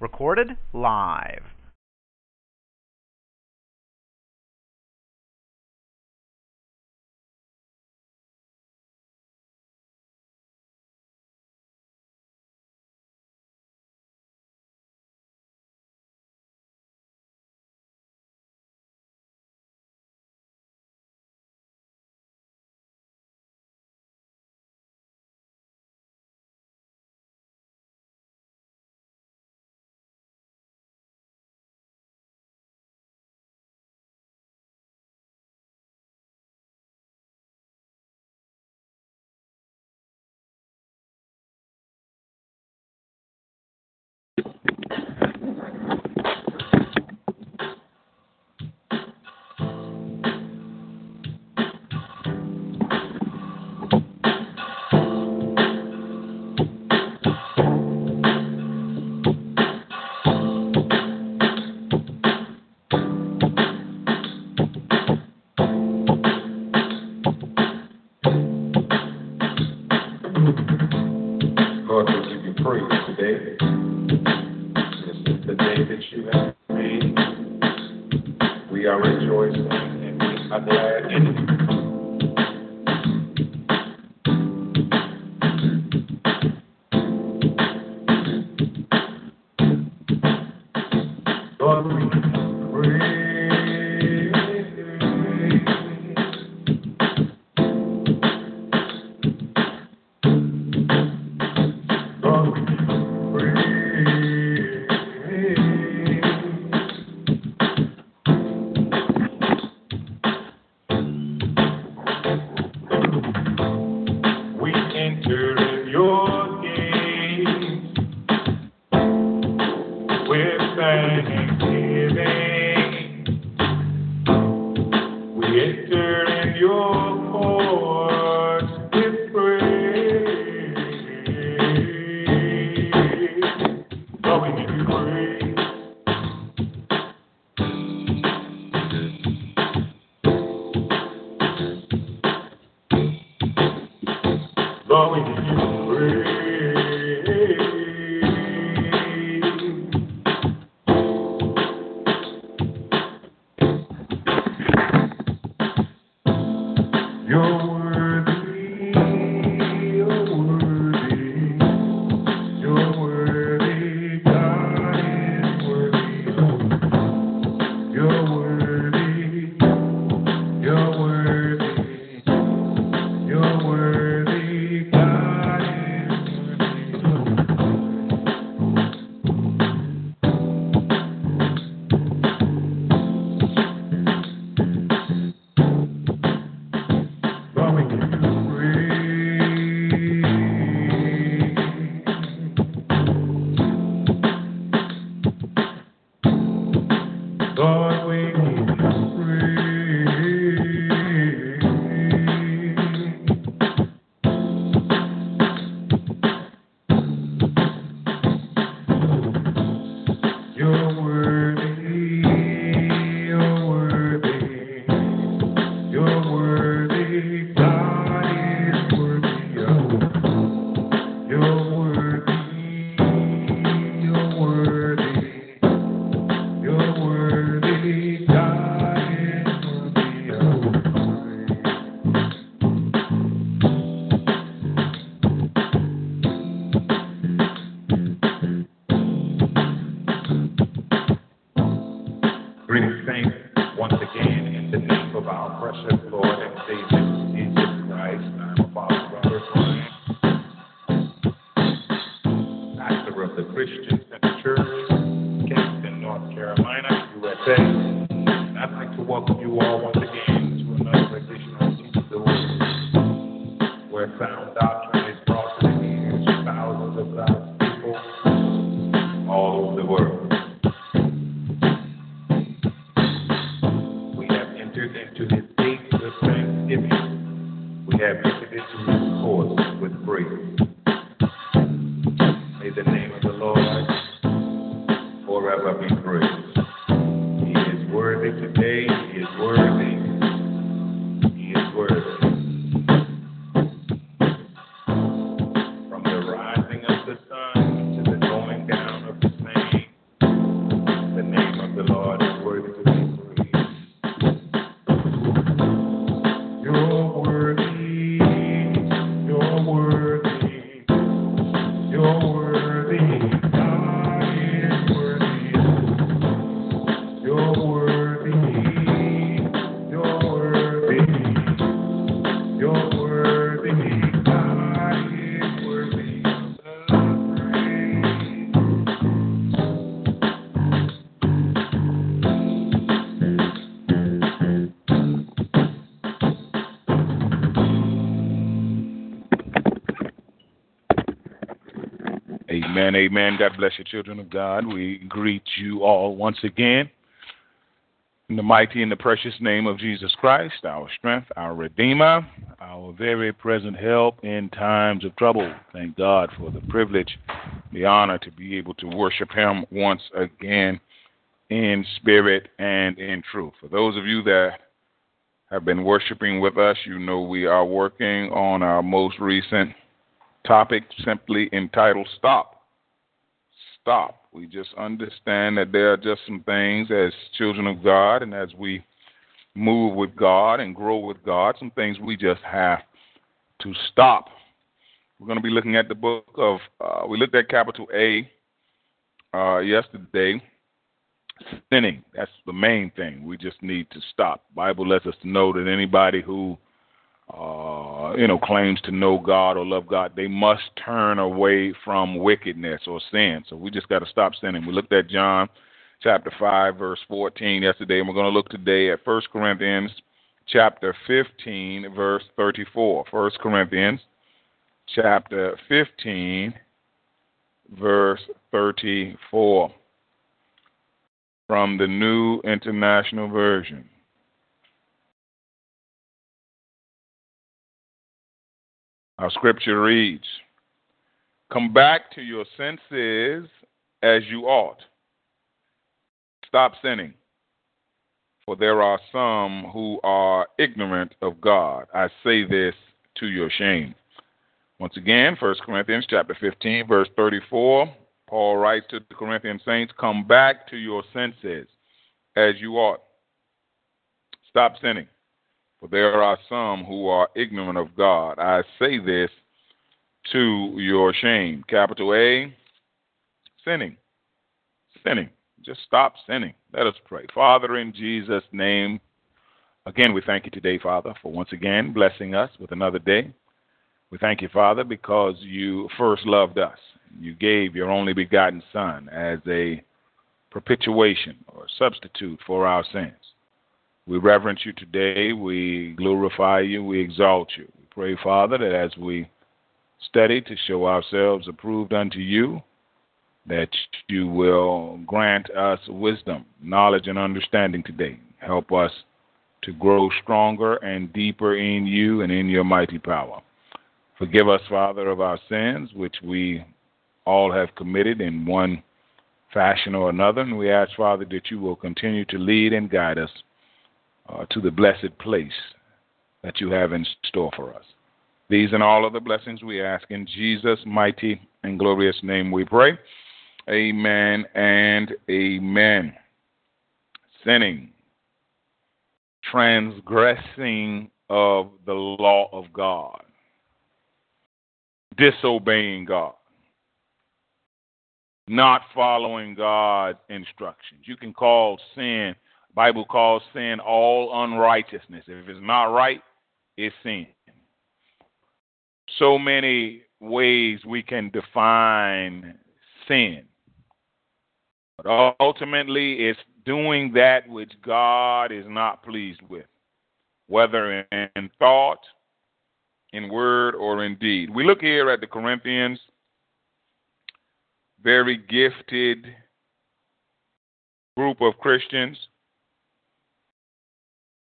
Recorded live. will give you praise today. This is the day that you have made. We are rejoicing and we are glad in it. Amen, amen. God bless you, children of God. We greet you all once again in the mighty and the precious name of Jesus Christ, our strength, our Redeemer, our very present help in times of trouble. Thank God for the privilege, the honor to be able to worship Him once again in spirit and in truth. For those of you that have been worshiping with us, you know we are working on our most recent topic simply entitled Stop. Stop. We just understand that there are just some things as children of God and as we move with God and grow with God, some things we just have to stop. We're going to be looking at the book of, uh, we looked at capital A uh, yesterday. Sinning. That's the main thing. We just need to stop. Bible lets us know that anybody who uh, you know, claims to know God or love God, they must turn away from wickedness or sin. So we just got to stop sinning. We looked at John chapter 5, verse 14 yesterday, and we're going to look today at 1 Corinthians chapter 15, verse 34. 1 Corinthians chapter 15, verse 34 from the New International Version. Our scripture reads Come back to your senses as you ought. Stop sinning, for there are some who are ignorant of God. I say this to your shame. Once again, 1 Corinthians chapter 15, verse 34, Paul writes to the Corinthian saints, Come back to your senses as you ought. Stop sinning for there are some who are ignorant of God. I say this to your shame. Capital A, sinning. Sinning. Just stop sinning. Let us pray. Father, in Jesus' name, again, we thank you today, Father, for once again blessing us with another day. We thank you, Father, because you first loved us. You gave your only begotten Son as a propitiation or substitute for our sins. We reverence you today. We glorify you. We exalt you. We pray, Father, that as we study to show ourselves approved unto you, that you will grant us wisdom, knowledge, and understanding today. Help us to grow stronger and deeper in you and in your mighty power. Forgive us, Father, of our sins, which we all have committed in one fashion or another. And we ask, Father, that you will continue to lead and guide us uh, to the blessed place that you have in store for us. These and all other blessings we ask in Jesus' mighty and glorious name we pray. Amen and amen. Sinning, transgressing of the law of God, disobeying God, not following God's instructions. You can call sin Bible calls sin all unrighteousness. If it's not right, it's sin. So many ways we can define sin. But ultimately, it's doing that which God is not pleased with, whether in thought, in word, or in deed. We look here at the Corinthians, very gifted group of Christians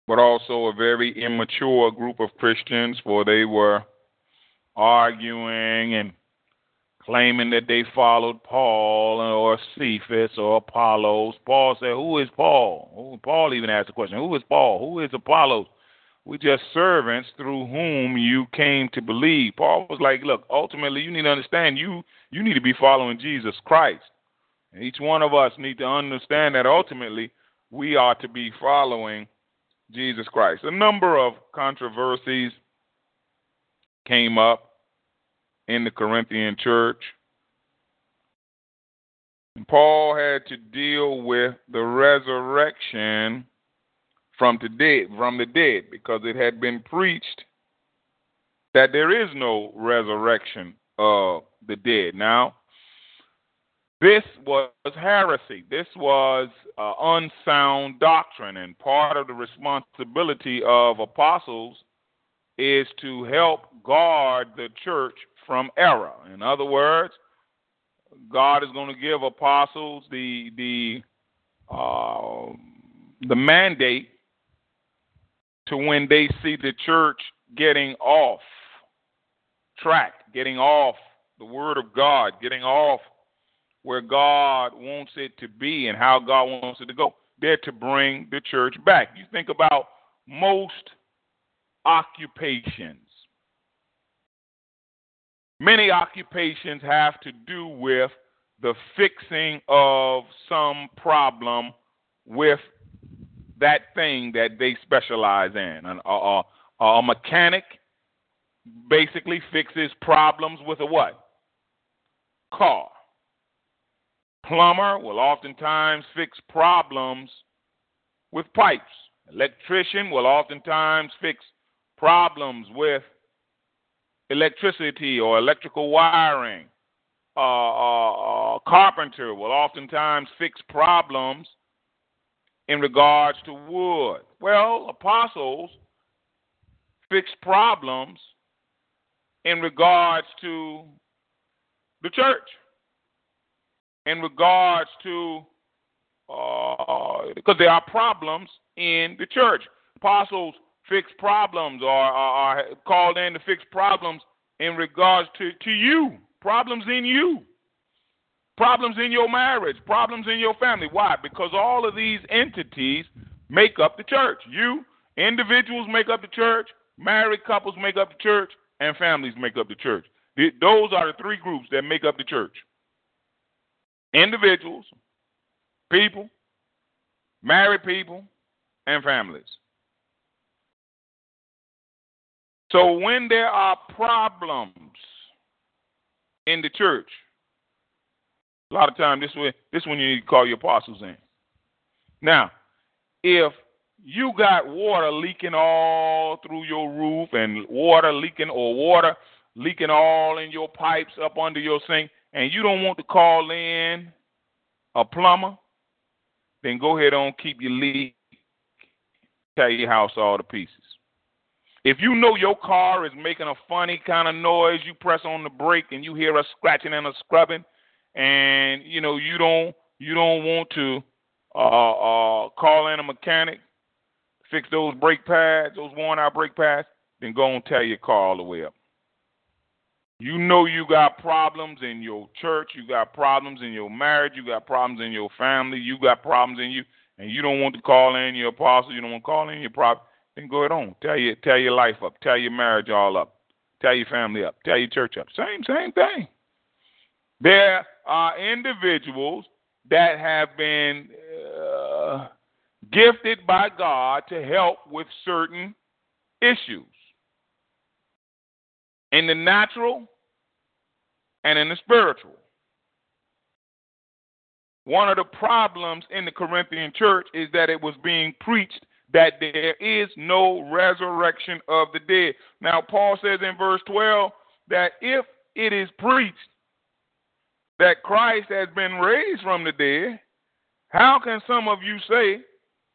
but also a very immature group of Christians, for they were arguing and claiming that they followed Paul or Cephas or Apollos. Paul said, Who is Paul? Paul even asked the question, Who is Paul? Who is Apollos? We're just servants through whom you came to believe. Paul was like, Look, ultimately you need to understand you you need to be following Jesus Christ. Each one of us need to understand that ultimately we are to be following Jesus Christ. A number of controversies came up in the Corinthian church. And Paul had to deal with the resurrection from the dead, from the dead, because it had been preached that there is no resurrection of the dead. Now, this was heresy. This was uh, unsound doctrine, and part of the responsibility of apostles is to help guard the church from error. In other words, God is going to give apostles the the uh, the mandate to when they see the church getting off track, getting off the word of God, getting off where God wants it to be and how God wants it to go. They're to bring the church back. You think about most occupations. Many occupations have to do with the fixing of some problem with that thing that they specialize in. A, a, a mechanic basically fixes problems with a what? Car. Plumber will oftentimes fix problems with pipes. Electrician will oftentimes fix problems with electricity or electrical wiring. Uh, uh, uh, carpenter will oftentimes fix problems in regards to wood. Well, apostles fix problems in regards to the church, in regards to, uh, because there are problems in the church. Apostles fix problems or are, called in to fix problems in regards to, to you, problems in you, problems in your marriage, problems in your family. Why? Because all of these entities make up the church. You, individuals, make up the church, married couples make up the church, and families make up the church. Those are the three groups that make up the church individuals, people, married people, and families. So when there are problems in the church, a lot of times this way, this when you need to call your apostles in. Now, if you got water leaking all through your roof and water leaking or water leaking all in your pipes up under your sink, and you don't want to call in a plumber, then go ahead on keep your leak, tear your house all to pieces. If you know your car is making a funny kind of noise, you press on the brake and you hear a scratching and a scrubbing, and you know you don't you don't want to uh, uh, call in a mechanic, fix those brake pads, those worn out brake pads, then go and tear your car all the way up. You know you got problems in your church, you got problems in your marriage, you got problems in your family, you got problems in you, and you don't want to call in your apostle, you don't want to call in your prophet then go ahead on. Tell your tell your life up. Tell your marriage all up. Tell your family up. Tell your church up. Same same thing. There are individuals that have been uh, gifted by God to help with certain issues in the natural and in the spiritual. One of the problems in the Corinthian church is that it was being preached that there is no resurrection of the dead. Now, Paul says in verse 12 that if it is preached that Christ has been raised from the dead, how can some of you say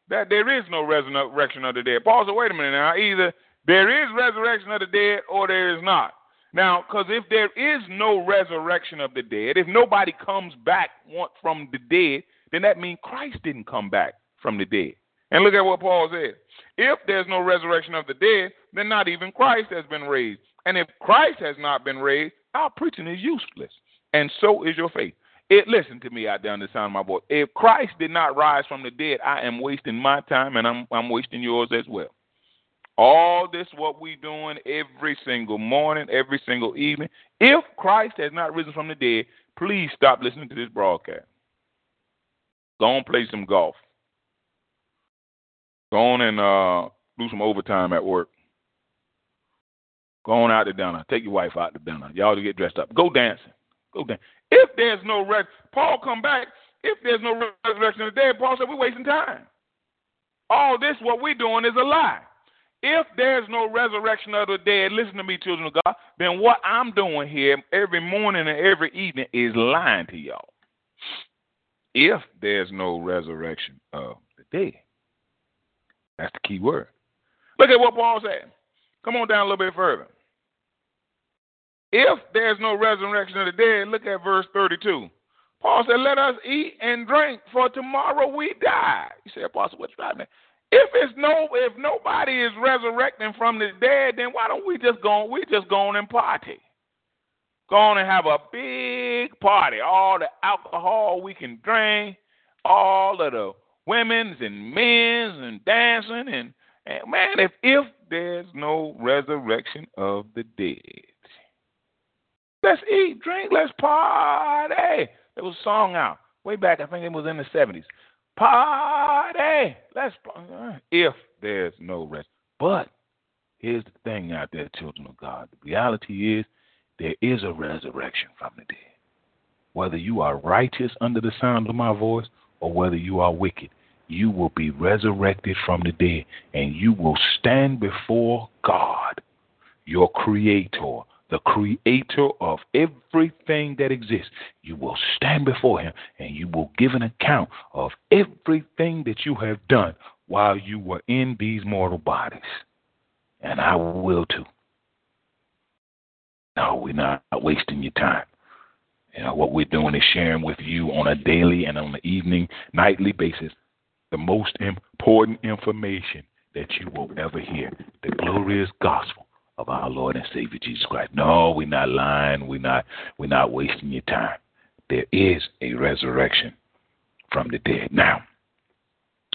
that there is no resurrection of the dead? Paul said, wait a minute now, either there is resurrection of the dead or there is not. Now, because if there is no resurrection of the dead, if nobody comes back from the dead, then that means Christ didn't come back from the dead. And look at what Paul said. If there's no resurrection of the dead, then not even Christ has been raised. And if Christ has not been raised, our preaching is useless. And so is your faith. It listen to me out there on the sound of my voice. If Christ did not rise from the dead, I am wasting my time and I'm I'm wasting yours as well. All this what we doing every single morning, every single evening. If Christ has not risen from the dead, please stop listening to this broadcast. Go and play some golf. Go on and uh, do some overtime at work. Go on out to dinner. Take your wife out to dinner. Y'all to get dressed up. Go dancing. Go dance. If there's no res, Paul come back. If there's no resurrection of the dead, Paul said we're wasting time. All this, what we're doing, is a lie. If there's no resurrection of the dead, listen to me, children of God, then what I'm doing here every morning and every evening is lying to y'all. If there's no resurrection of the dead. That's the key word. Look at what Paul said. Come on down a little bit further. if there's no resurrection of the dead, look at verse 32. Paul said, Let us eat and drink, for tomorrow we die. You say, Apostle, what's driving If it's no if nobody is resurrecting from the dead, then why don't we just go we just go on and party? Go on and have a big party. All the alcohol we can drink, all of the women's and men's and dancing and, and man, if if there's no resurrection of the dead. Let's eat, drink, let's party. There was a song out way back, I think it was in the 70s. Party, let's uh, if there's no rest. But here's the thing out there, children of God. The reality is there is a resurrection from the dead. Whether you are righteous under the sound of my voice or whether you are wicked, you will be resurrected from the dead and you will stand before God, your creator, the creator of everything that exists. You will stand before him and you will give an account of everything that you have done while you were in these mortal bodies. And I will too. No, we're not wasting your time. You know, what we're doing is sharing with you on a daily and on an evening, nightly basis the most important information that you will ever hear the glorious gospel of our Lord and Savior Jesus Christ. No, we're not lying. We're not, we're not wasting your time. There is a resurrection from the dead. Now,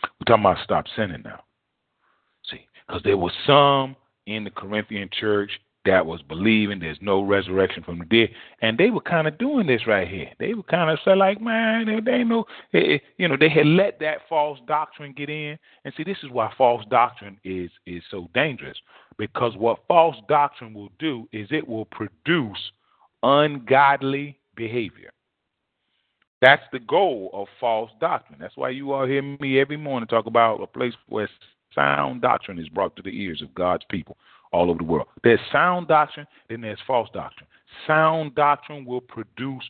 we're talking about stop sinning now. See, because there was some in the Corinthian church that was believing there's no resurrection from the dead, and they were kind of doing this right here. They were kind of say like, man, they, know, eh, eh, you know, they had let that false doctrine get in, and see, this is why false doctrine is is so dangerous, because what false doctrine will do is it will produce ungodly behavior. That's the goal of false doctrine. That's why you all hear me every morning talk about a place where sound doctrine is brought to the ears of God's people all over the world. There's sound doctrine, then there's false doctrine. Sound doctrine will produce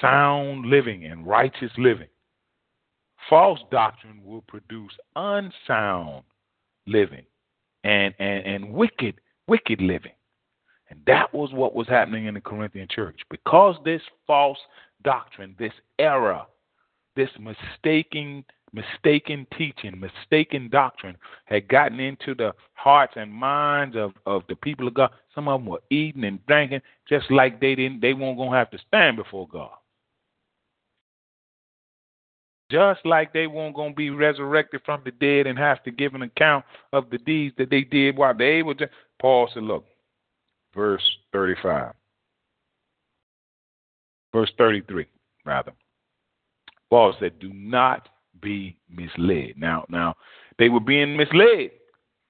sound living and righteous living. False doctrine will produce unsound living and, and, and wicked, wicked living. And that was what was happening in the Corinthian church. Because this false doctrine, this error, this mistaking mistaken teaching, mistaken doctrine had gotten into the hearts and minds of, of the people of God. Some of them were eating and drinking just like they didn't they weren't gonna have to stand before God. Just like they weren't gonna be resurrected from the dead and have to give an account of the deeds that they did while they were just Paul said, look, verse thirty five. Verse thirty three, rather. Paul said, Do not be misled. Now, now they were being misled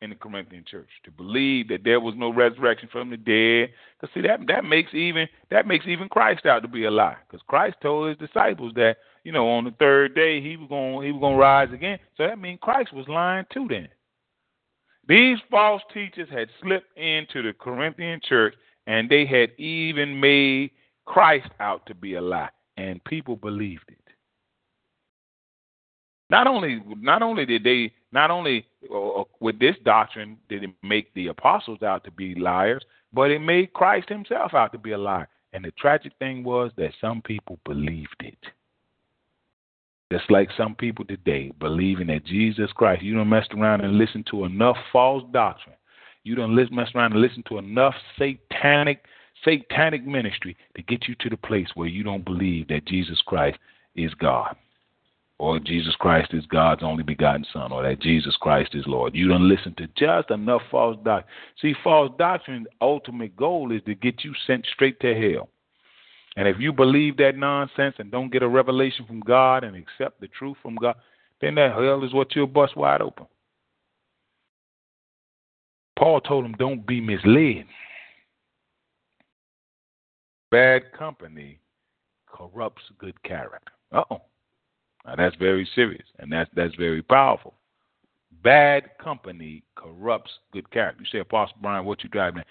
in the Corinthian church to believe that there was no resurrection from the dead. Because see that that makes even that makes even Christ out to be a lie. Because Christ told his disciples that you know on the third day he was going he was going to rise again. So that means Christ was lying too. Then these false teachers had slipped into the Corinthian church and they had even made Christ out to be a lie, and people believed it. Not only not only did they not only uh, with this doctrine did it make the apostles out to be liars, but it made Christ himself out to be a liar. And the tragic thing was that some people believed it. Just like some people today believing that Jesus Christ, you don't mess around and listen to enough false doctrine. You don't mess around and listen to enough satanic satanic ministry to get you to the place where you don't believe that Jesus Christ is God or Jesus Christ is God's only begotten Son, or that Jesus Christ is Lord. You don't listen to just enough false doctrine. See, false doctrine's ultimate goal is to get you sent straight to hell. And if you believe that nonsense and don't get a revelation from God and accept the truth from God, then that hell is what you'll bust wide open. Paul told him, don't be misled. Bad company corrupts good character. Uh oh. Now that's very serious and that's that's very powerful. Bad company corrupts good character. You say, Apostle Brian, what you driving? at?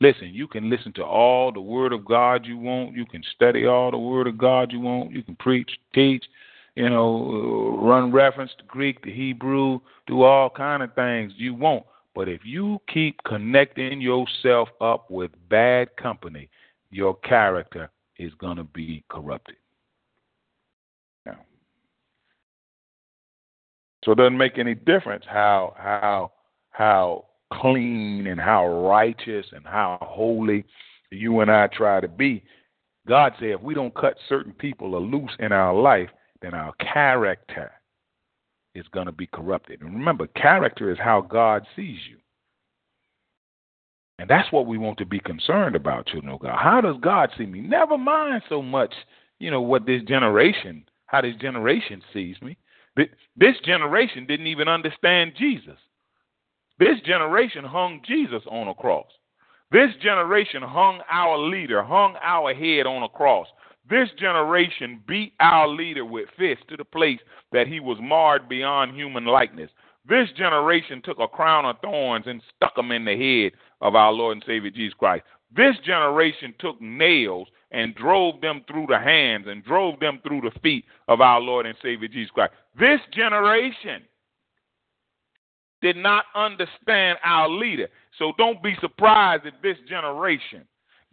Listen, you can listen to all the word of God you want. You can study all the word of God you want. You can preach, teach, you know, uh, run reference to Greek, to Hebrew, do all kind of things you want. But if you keep connecting yourself up with bad company, your character is going to be corrupted. Now, so it doesn't make any difference how how how clean and how righteous and how holy you and I try to be. God said if we don't cut certain people loose in our life, then our character is going to be corrupted. And remember, character is how God sees you. And that's what we want to be concerned about, children of God. How does God see me? Never mind so much, you know, what this generation, how this generation sees me. This generation didn't even understand Jesus. This generation hung Jesus on a cross. This generation hung our leader, hung our head on a cross. This generation beat our leader with fists to the place that he was marred beyond human likeness. This generation took a crown of thorns and stuck them in the head of our Lord and Savior Jesus Christ. This generation took nails and drove them through the hands and drove them through the feet of our Lord and Savior Jesus Christ. This generation did not understand our leader. So don't be surprised if this generation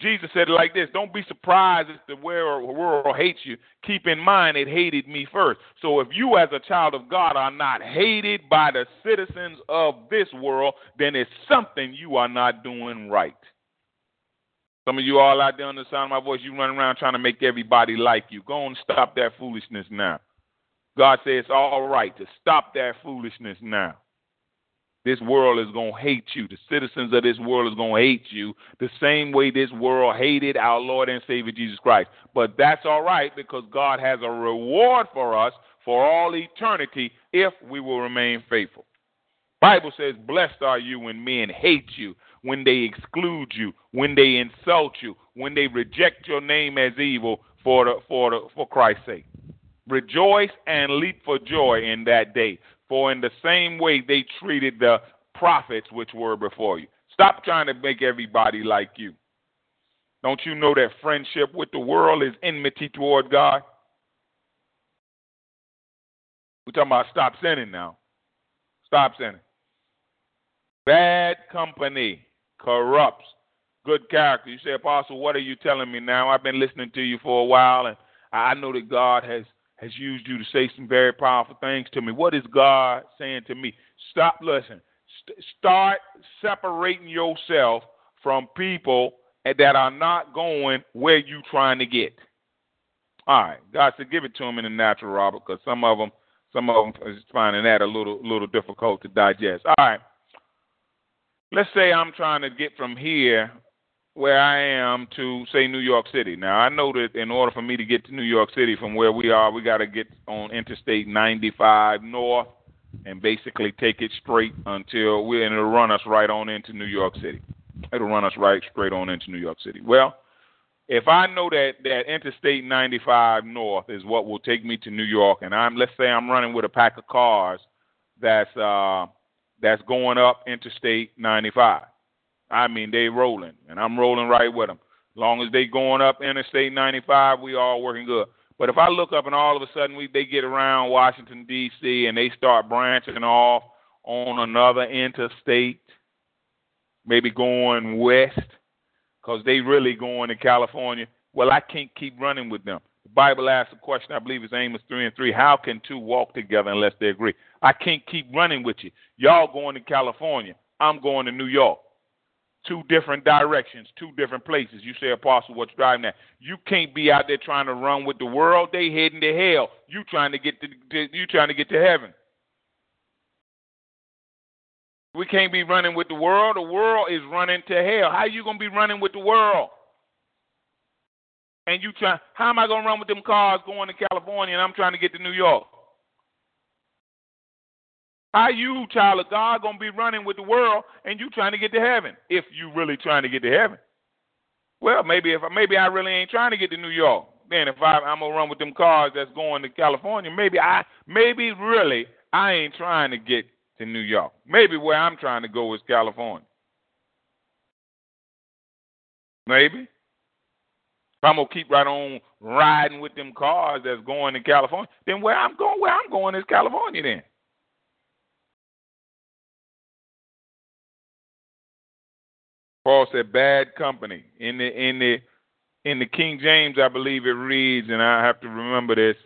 Jesus said it like this Don't be surprised if the world hates you. Keep in mind it hated me first. So if you, as a child of God, are not hated by the citizens of this world, then it's something you are not doing right. Some of you all out there on the sound of my voice, you run around trying to make everybody like you. Go and stop that foolishness now. God says all right to stop that foolishness now. This world is going to hate you. The citizens of this world is going to hate you the same way this world hated our Lord and Savior Jesus Christ. But that's all right because God has a reward for us for all eternity if we will remain faithful. Bible says, "Blessed are you when men hate you, when they exclude you, when they insult you, when they reject your name as evil for the, for the, for Christ's sake." Rejoice and leap for joy in that day, for in the same way they treated the prophets which were before you. Stop trying to make everybody like you. Don't you know that friendship with the world is enmity toward God? We're talking about stop sinning now. Stop sinning. Bad company corrupts good character. You say, Apostle, what are you telling me now? I've been listening to you for a while, and I know that God has has used you to say some very powerful things to me. What is God saying to me? Stop, listen. St- start separating yourself from people that are not going where you trying to get. All right, God said, give it to them in the natural, Robert, because some of them, some of them is finding that a little, little difficult to digest. All right, let's say I'm trying to get from here where I am to say New York City. Now I know that in order for me to get to New York City from where we are, we got to get on Interstate 95 north and basically take it straight until we and it'll run us right on into New York City. It'll run us right straight on into New York City. Well, if I know that that Interstate 95 north is what will take me to New York, and I'm let's say I'm running with a pack of cars that's uh that's going up Interstate 95 I mean, they rolling, and I'm rolling right with them. As long as they going up Interstate 95, we all working good. But if I look up and all of a sudden we they get around Washington D.C. and they start branching off on another interstate, maybe going west, because they really going to California. Well, I can't keep running with them. The Bible asks a question, I believe it's Amos 3 and 3. How can two walk together unless they agree? I can't keep running with you. Y'all going to California. I'm going to New York two different directions, two different places. You say, Apostle, what's driving that? You can't be out there trying to run with the world. They heading to hell. You trying to get to, to you trying to get to heaven. We can't be running with the world. The world is running to hell. How you gonna be running with the world? And you try? How am I gonna run with them cars going to California and I'm trying to get to New York? How you, child of God, gonna be running with the world and you trying to get to heaven? If you really trying to get to heaven. Well, maybe if maybe I really ain't trying to get to New York. Then if I, I'm gonna run with them cars that's going to California, maybe I maybe really I ain't trying to get to New York. Maybe where I'm trying to go is California. Maybe. If I'm gonna keep right on riding with them cars that's going to California, then where I'm going, where I'm going is California. Then Paul said, "Bad company in the in the in the King James, I believe it reads, and I have to remember this: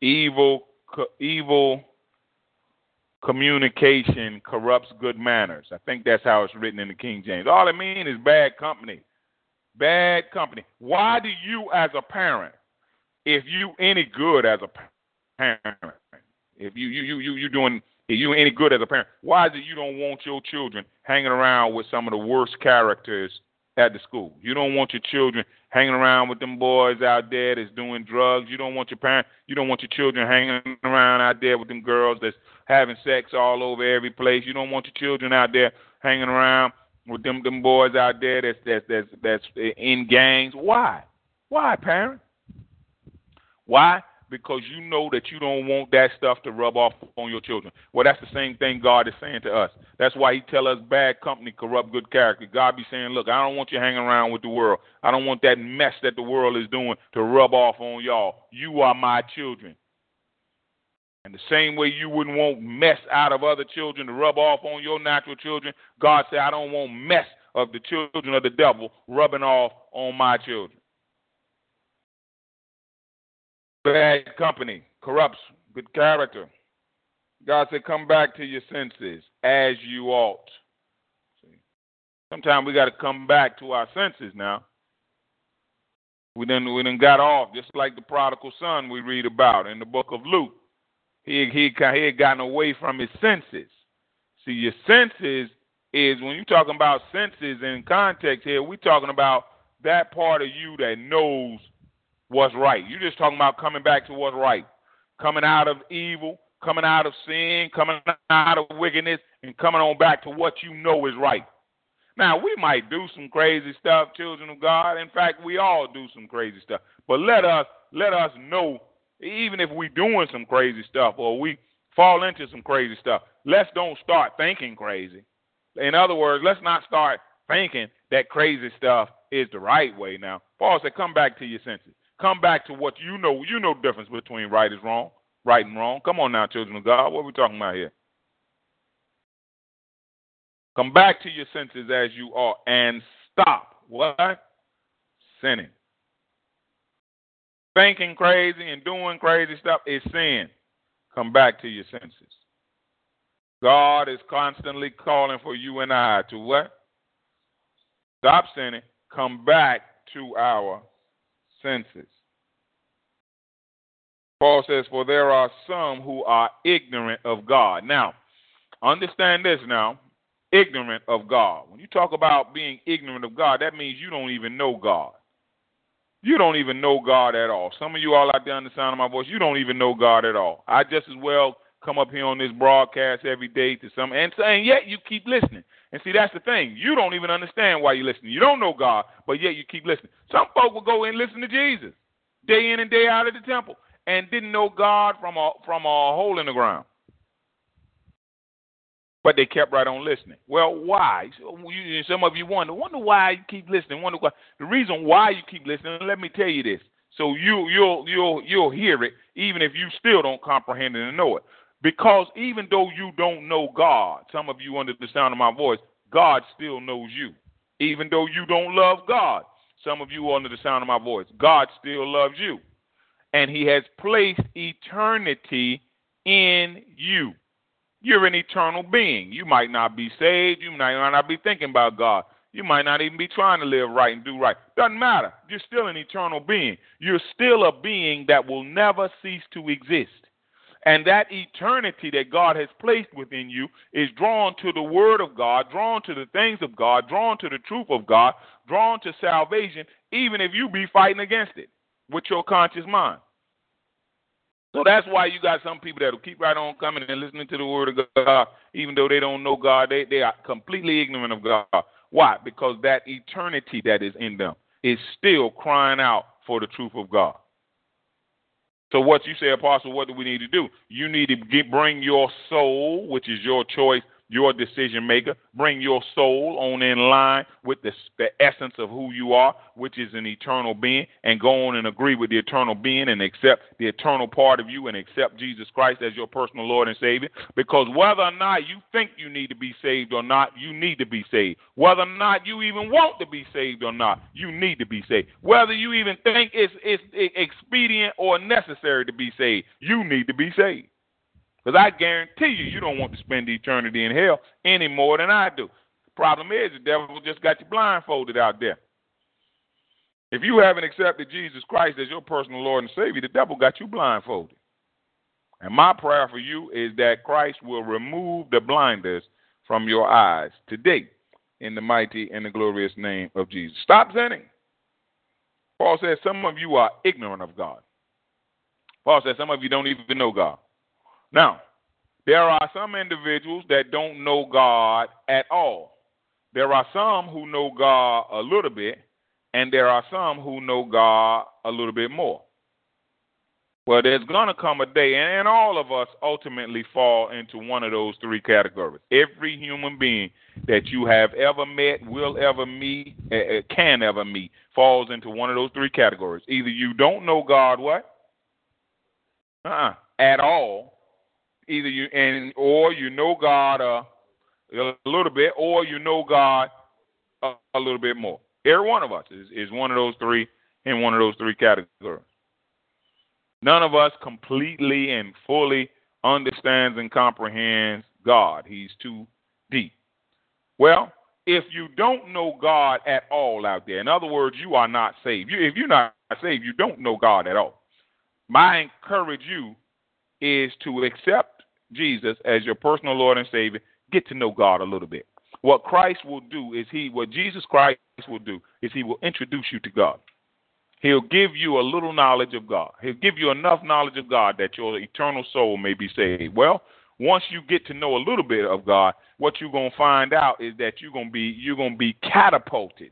evil, co- evil communication corrupts good manners. I think that's how it's written in the King James. All it means is bad company. Bad company. Why do you, as a parent, if you any good as a parent, if you you you you you doing if you any good as a parent, why is it you don't want your children hanging around with some of the worst characters at the school? You don't want your children hanging around with them boys out there that's doing drugs. You don't want your parent, you don't want your children hanging around out there with them girls that's having sex all over every place. You don't want your children out there hanging around with them them boys out there that's that's that's that's in gangs. Why? Why, parent? Why? Because you know that you don't want that stuff to rub off on your children. Well, that's the same thing God is saying to us. That's why He tell us bad company corrupt good character. God be saying, look, I don't want you hanging around with the world. I don't want that mess that the world is doing to rub off on y'all. You are my children. And the same way you wouldn't want mess out of other children to rub off on your natural children, God said, I don't want mess of the children of the devil rubbing off on my children. Bad company corrupts good character. God said, Come back to your senses as you ought. Sometimes we got to come back to our senses now. We then we then got off, just like the prodigal son we read about in the book of Luke. He he he had gotten away from his senses. See, your senses is when you're talking about senses in context here, we're talking about that part of you that knows what's right. You're just talking about coming back to what's right, coming out of evil, coming out of sin, coming out of wickedness, and coming on back to what you know is right. Now, we might do some crazy stuff, children of God. In fact, we all do some crazy stuff. But let us let us know, even if we're doing some crazy stuff or we fall into some crazy stuff, let's don't start thinking crazy. In other words, let's not start thinking that crazy stuff is the right way now. Paul said, come back to your senses. Come back to what you know. You know the difference between right is wrong, right and wrong. Come on now, children of God. What are we talking about here? Come back to your senses as you are and stop what? Sinning. Thinking crazy and doing crazy stuff is sin. Come back to your senses. God is constantly calling for you and I to what? Stop sinning. Come back to our senses. Paul says, For there are some who are ignorant of God. Now, understand this now ignorant of God. When you talk about being ignorant of God, that means you don't even know God. You don't even know God at all. Some of you all out there on the sound of my voice, you don't even know God at all. I just as well come up here on this broadcast every day to some and saying yet you keep listening. And see that's the thing. You don't even understand why you're listening. You don't know God, but yet you keep listening. Some folk will go and listen to Jesus day in and day out at the temple and didn't know God from a from a hole in the ground. But they kept right on listening. Well, why? Some of you wonder, wonder why you keep listening. Wonder why. The reason why you keep listening. Let me tell you this, so you you'll you'll you'll hear it, even if you still don't comprehend it and know it. Because even though you don't know God, some of you under the sound of my voice, God still knows you. Even though you don't love God, some of you under the sound of my voice, God still loves you. And He has placed eternity in you. You're an eternal being. You might not be saved. You might not be thinking about God. You might not even be trying to live right and do right. Doesn't matter. You're still an eternal being. You're still a being that will never cease to exist. And that eternity that God has placed within you is drawn to the Word of God, drawn to the things of God, drawn to the truth of God, drawn to salvation, even if you be fighting against it with your conscious mind. So that's why you got some people that'll keep right on coming and listening to the Word of God, even though they don't know God. They, they are completely ignorant of God. Why? Because that eternity that is in them is still crying out for the truth of God. So what you say, Apostle, what do we need to do? You need to get, bring your soul, which is your choice, your decision maker. Bring your soul on in line with the, the essence of who you are, which is an eternal being, and go on and agree with the eternal being and accept the eternal part of you and accept Jesus Christ as your personal Lord and Savior. Because whether or not you think you need to be saved or not, you need to be saved. Whether or not you even want to be saved or not, you need to be saved. Whether you even think it's, it's expedient or necessary to be saved, you need to be saved. Because I guarantee you, you don't want to spend eternity in hell any more than I do. The problem is, the devil just got you blindfolded out there. If you haven't accepted Jesus Christ as your personal Lord and Savior, the devil got you blindfolded. And my prayer for you is that Christ will remove the blinders from your eyes today in the mighty and the glorious name of Jesus. Stop sinning. Paul says some of you are ignorant of God. Paul says some of you don't even know God. Now, there are some individuals that don't know God at all. There are some who know God a little bit, and there are some who know God a little bit more. Well, there's going to come a day, and all of us ultimately fall into one of those three categories. Every human being that you have ever met, will ever meet, uh, can ever meet, falls into one of those three categories. Either you don't know God, what? Uh-uh, at all, either you and or you know God uh, a little bit, or you know God a, a little bit more. Every one of us is, is one of those three in one of those three categories. None of us completely and fully understands and comprehends God. He's too deep. Well, if you don't know God at all out there, in other words, you are not saved. You, if you're not saved, you don't know God at all. My encourage you is to accept Jesus as your personal Lord and Savior, get to know God a little bit. What Christ will do is he what Jesus Christ will do is he will introduce you to God. He'll give you a little knowledge of God. He'll give you enough knowledge of God that your eternal soul may be saved. Well, once you get to know a little bit of God, what you're gonna find out is that you're gonna be you're gonna be catapulted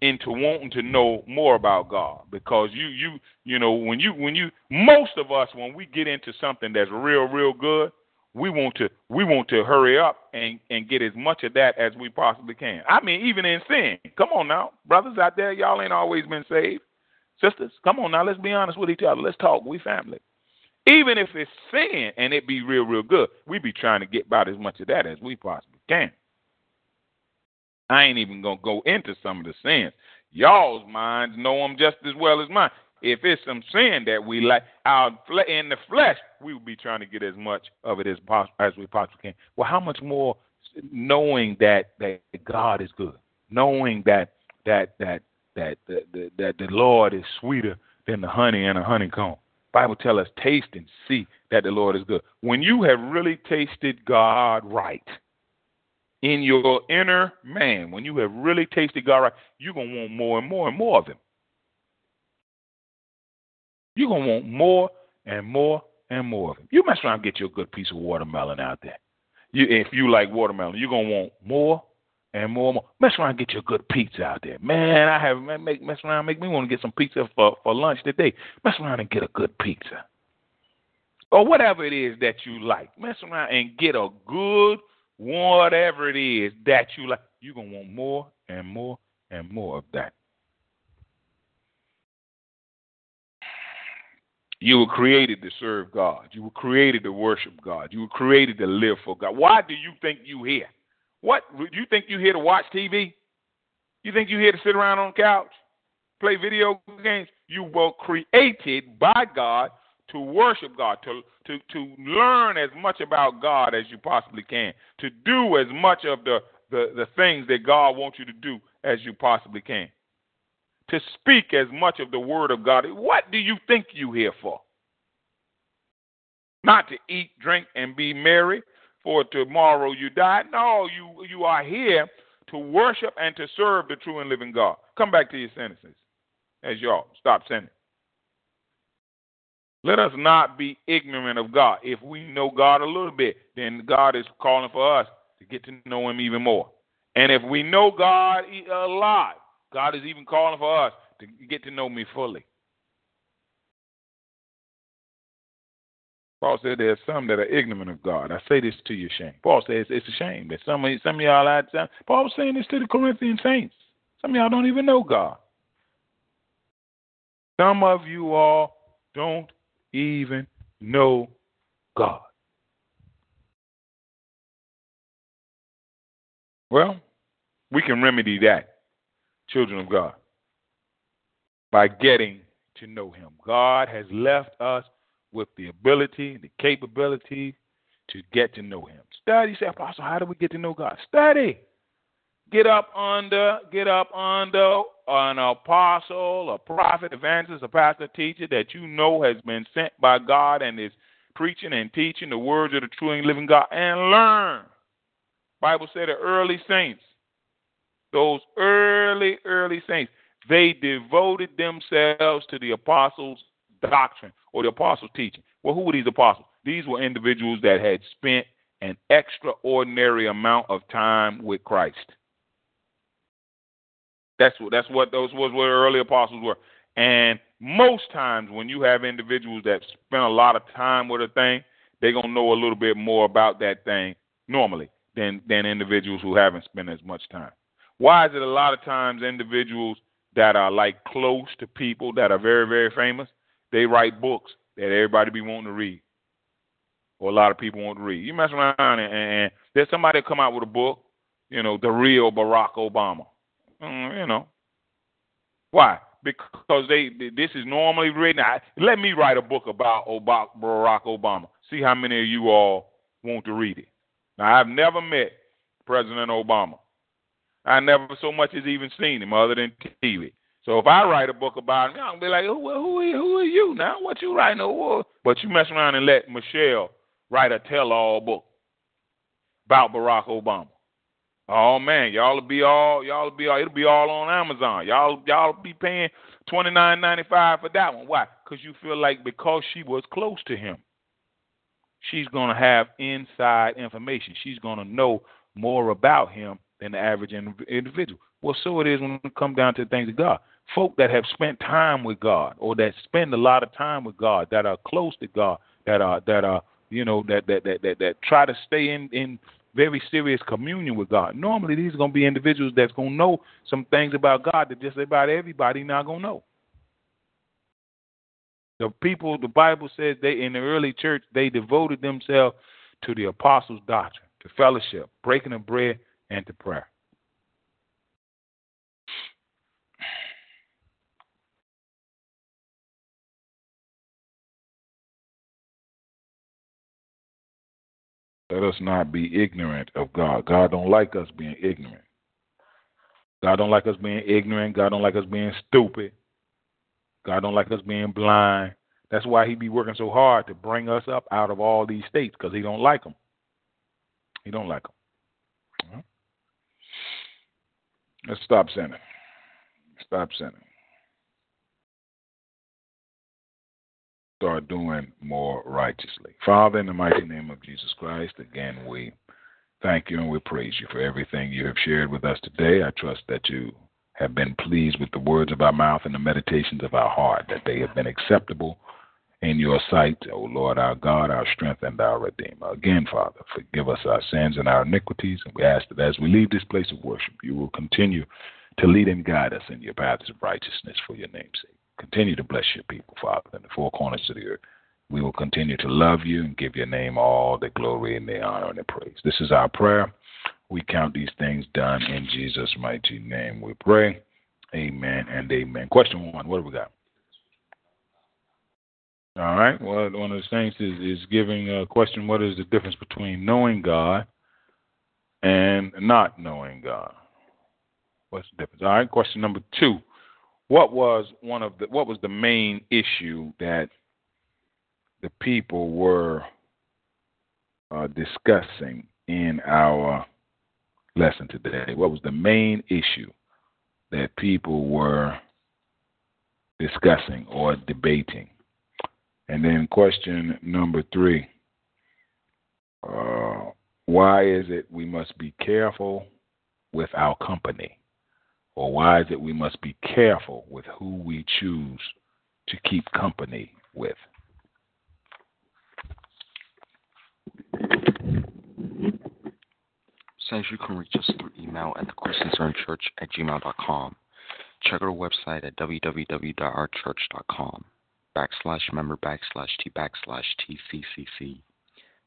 into wanting to know more about God because you you you know when you when you most of us when we get into something that's real real good we want to we want to hurry up and and get as much of that as we possibly can. I mean even in sin. Come on now, brothers out there, y'all ain't always been saved. Sisters, come on now, let's be honest with each other. Let's talk. We family. Even if it's sin and it be real real good, we be trying to get about as much of that as we possibly can. I ain't even gonna go into some of the sins. Y'all's minds know them just as well as mine. If it's some sin that we like, our in the flesh, we will be trying to get as much of it as possible as we possibly can. Well, how much more knowing that that God is good, knowing that that that that that, that, that the Lord is sweeter than the honey and a honeycomb. Bible tell us, taste and see that the Lord is good. When you have really tasted God right, in your inner man, when you have really tasted God right, you're going to want more and more and more of Him. You're going to want more and more and more of Him. You mess around and get you a good piece of watermelon out there. You, if you like watermelon, you're going to want more and more and more. Mess around and get you a good pizza out there. Man, I have, make, mess around make me want to get some pizza for, for lunch today. Mess around and get a good pizza. Or whatever it is that you like. Mess around and get a good whatever it is that you like, you're going to want more and more and more of that. You were created to serve God. You were created to worship God. You were created to live for God. Why do you think you here? What do you think you here to watch TV? You think you here to sit around on the couch, play video games? You were created by God to worship God, to, to, to learn as much about God as you possibly can, to do as much of the, the, the things that God wants you to do as you possibly can, to speak as much of the Word of God. What do you think you here for? Not to eat, drink, and be merry, for tomorrow you die. No, you, you are here to worship and to serve the true and living God. Come back to your sentences as y'all stop sinning. Let us not be ignorant of God. If we know God a little bit, then God is calling for us to get to know Him even more. And if we know God a lot, God is even calling for us to get to know me fully. Paul said there are some that are ignorant of God. I say this to your shame. Paul says it's a shame that some of some of y'all out there. Paul was saying this to the Corinthian saints. Some of y'all don't even know God. Some of you all don't even know God. Well, we can remedy that, children of God, by getting to know Him. God has left us with the ability, the capability to get to know Him. Study. Say, Apostle, how do we get to know God? Study. Get up under, get up under an apostle, a prophet, evangelist, a pastor, teacher that you know has been sent by God and is preaching and teaching the words of the true and living God, and learn. Bible said the early saints, those early, early saints, they devoted themselves to the apostles' doctrine or the apostles' teaching. Well, who were these apostles? These were individuals that had spent an extraordinary amount of time with Christ. That's what that's what those was what early apostles were. And most times when you have individuals that spend a lot of time with a thing, they're gonna know a little bit more about that thing normally than than individuals who haven't spent as much time. Why is it a lot of times individuals that are like close to people that are very very famous, they write books that everybody be wanting to read, or a lot of people want to read. You mess around and, and there's somebody come out with a book, you know, the real Barack Obama. Mm, you know, why? Because they this is normally written. I, let me write a book about Barack Obama. See how many of you all want to read it. Now, I've never met President Obama. I never so much as even seen him other than TV. So if I write a book about him, I'll be like, who, who, who are you now? What you writing? Oh, but you mess around and let Michelle write a tell-all book about Barack Obama. Oh man, y'all'll be all y'all'll be all it'll be all on Amazon. Y'all y'all be paying twenty nine ninety five for that one. Why? Because you feel like because she was close to him, she's gonna have inside information. She's gonna know more about him than the average individual. Well, so it is when it comes down to the things of God. Folk that have spent time with God, or that spend a lot of time with God, that are close to God, that are that are you know that that that that, that try to stay in in very serious communion with God. Normally, these are going to be individuals that's going to know some things about God that just about everybody not going to know. The people, the Bible says they in the early church, they devoted themselves to the apostles' doctrine, to fellowship, breaking of bread, and to prayer. Let us not be ignorant of God. God don't like us being ignorant. God don't like us being ignorant. God don't like us being stupid. God don't like us being blind. That's why he be working so hard to bring us up out of all these states because he don't like them. He don't like them. Let's stop sinning. Stop sinning. Start doing more righteously. Father, in the mighty name of Jesus Christ, again we thank you and we praise you for everything you have shared with us today. I trust that you have been pleased with the words of our mouth and the meditations of our heart, that they have been acceptable in your sight, O Lord our God, our strength and our Redeemer. Again, Father, forgive us our sins and our iniquities, and we ask that as we leave this place of worship, you will continue to lead and guide us in your paths of righteousness for your name's sake. Continue to bless your people, Father, in the four corners of the earth. We will continue to love you and give your name all the glory and the honor and the praise. This is our prayer. We count these things done in Jesus' mighty name. We pray. Amen and amen. Question one. What do we got? All right. Well, one of the things is, is giving a question what is the difference between knowing God and not knowing God? What's the difference? All right. Question number two what was one of the what was the main issue that the people were uh, discussing in our lesson today? What was the main issue that people were discussing or debating? And then question number three: uh, Why is it we must be careful with our company? or why is it we must be careful with who we choose to keep company with? Says you can reach us through email at thechristiancenterchurch at gmail.com. Check our website at www.ourchurch.com backslash member backslash t backslash tccc.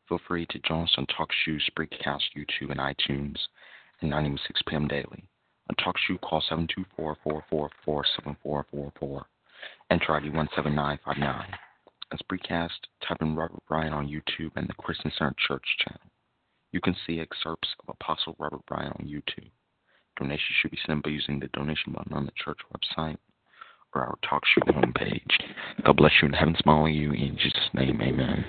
Feel free to join us on TalkShoe, Spreakcast, YouTube, and iTunes at 9 p.m. daily. On TalkShoe, call 724-444-7444. Enter ID 17959. as precast type in Robert Bryan on YouTube and the Christian Center Church channel. You can see excerpts of Apostle Robert Bryan on YouTube. Donations should be sent by using the donation button on the church website or our TalkShoe homepage. God bless you and heaven smile on you. In Jesus' name, amen.